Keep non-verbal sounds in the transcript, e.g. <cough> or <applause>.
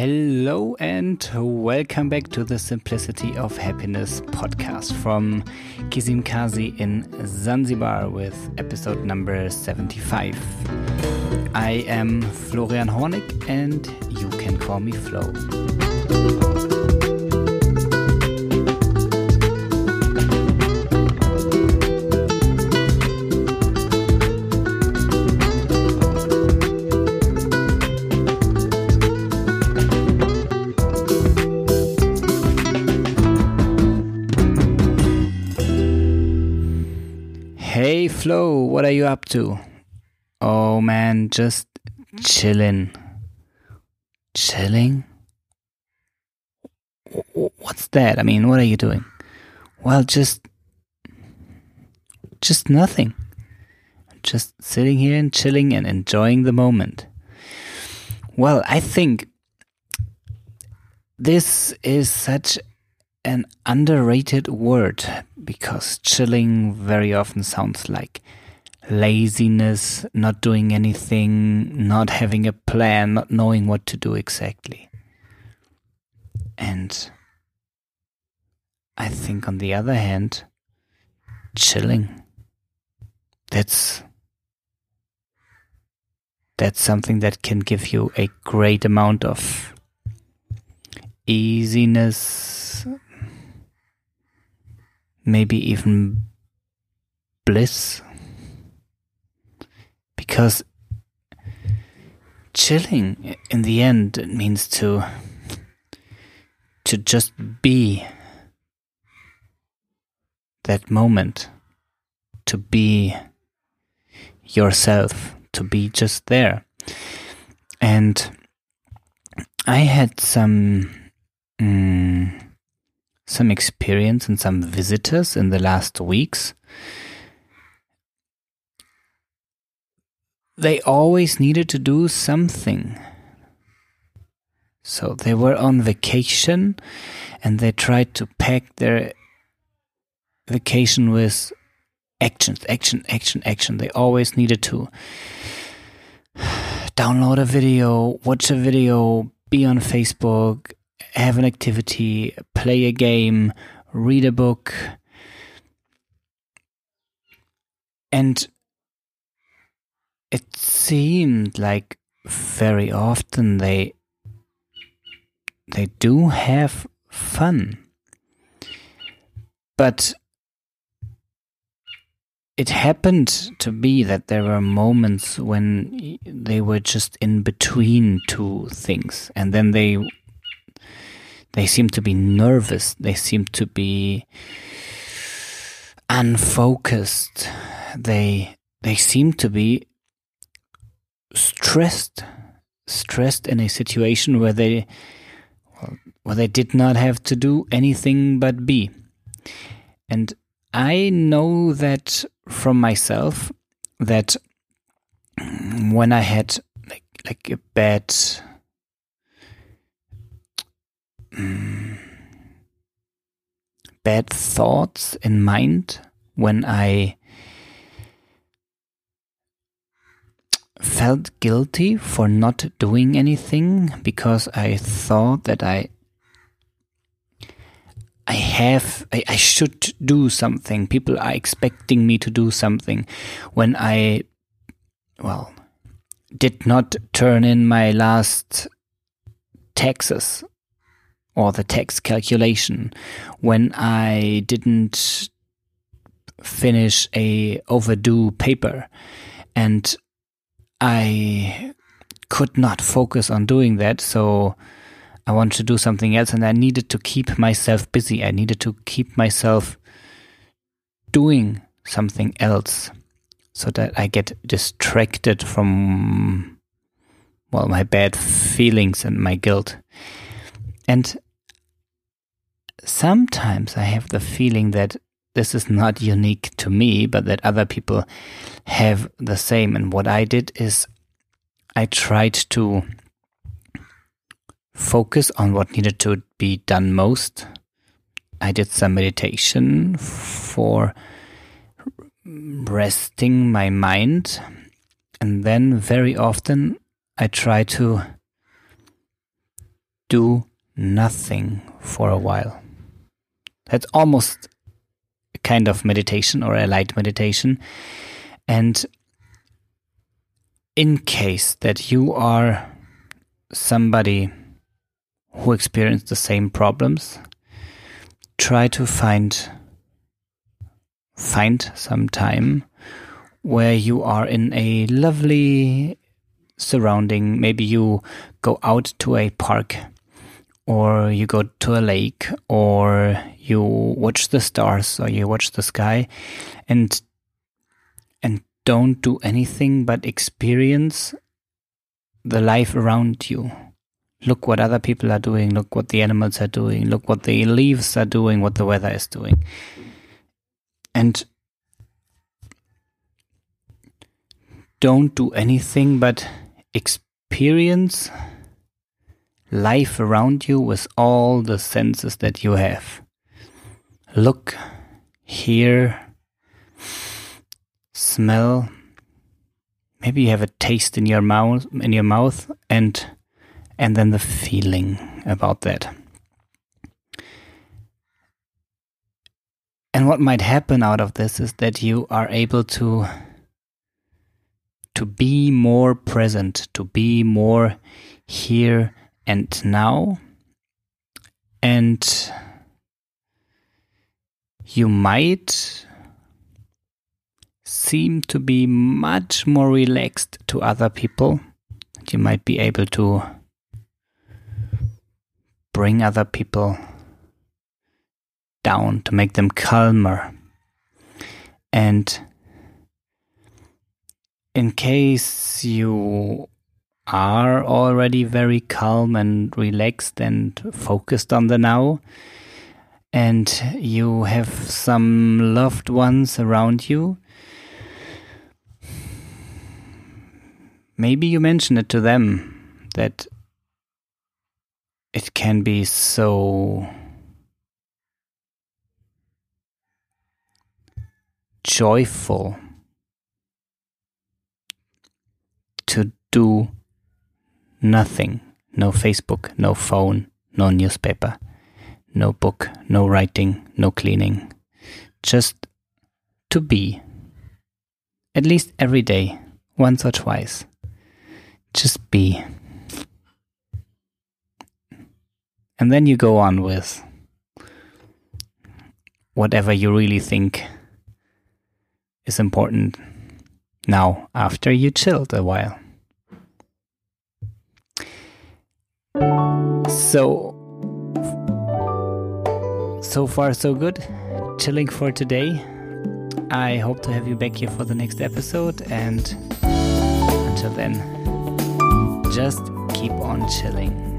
Hello and welcome back to the Simplicity of Happiness podcast from Kizimkazi in Zanzibar with episode number 75. I am Florian Hornig and you can call me Flo. Flo, what are you up to? Oh man, just chilling. Chilling? What's that? I mean, what are you doing? Well, just just nothing. Just sitting here and chilling and enjoying the moment. Well, I think this is such an underrated word because chilling very often sounds like laziness, not doing anything, not having a plan, not knowing what to do exactly. And I think, on the other hand, chilling that's that's something that can give you a great amount of easiness maybe even bliss. Because chilling in the end it means to to just be that moment to be yourself to be just there. And i had some mm, some experience and some visitors in the last weeks. They always needed to do something. So they were on vacation and they tried to pack their vacation with actions, action, action, action. They always needed to <sighs> download a video, watch a video, be on Facebook, have an activity, play a game, read a book. And it seemed like very often they they do have fun. But it happened to be that there were moments when they were just in between two things and then they they seem to be nervous. They seem to be unfocused. They they seem to be stressed, stressed in a situation where they where they did not have to do anything but be. And I know that from myself that when I had like like a bad bad thoughts in mind when I felt guilty for not doing anything because I thought that I I have I, I should do something. People are expecting me to do something when I well did not turn in my last taxes or the tax calculation when I didn't finish a overdue paper. And I could not focus on doing that so I wanted to do something else and I needed to keep myself busy. I needed to keep myself doing something else so that I get distracted from well my bad feelings and my guilt and sometimes I have the feeling that this is not unique to me, but that other people have the same. And what I did is I tried to focus on what needed to be done most. I did some meditation for resting my mind. And then very often I try to do nothing for a while. That's almost a kind of meditation or a light meditation. And in case that you are somebody who experienced the same problems, try to find find some time where you are in a lovely surrounding. Maybe you go out to a park or you go to a lake or you watch the stars or you watch the sky and and don't do anything but experience the life around you. Look what other people are doing, look what the animals are doing, look what the leaves are doing, what the weather is doing. And don't do anything but experience life around you with all the senses that you have. Look, hear, smell. Maybe you have a taste in your mouth in your mouth and and then the feeling about that. And what might happen out of this is that you are able to to be more present, to be more here and now. And you might seem to be much more relaxed to other people. You might be able to bring other people down to make them calmer. And in case you are already very calm and relaxed and focused on the now, and you have some loved ones around you, maybe you mention it to them that it can be so joyful to do nothing. No Facebook, no phone, no newspaper, no book, no writing, no cleaning. Just to be. At least every day, once or twice. Just be. And then you go on with whatever you really think is important now after you chilled a while. So, so far, so good. Chilling for today. I hope to have you back here for the next episode, and until then, just keep on chilling.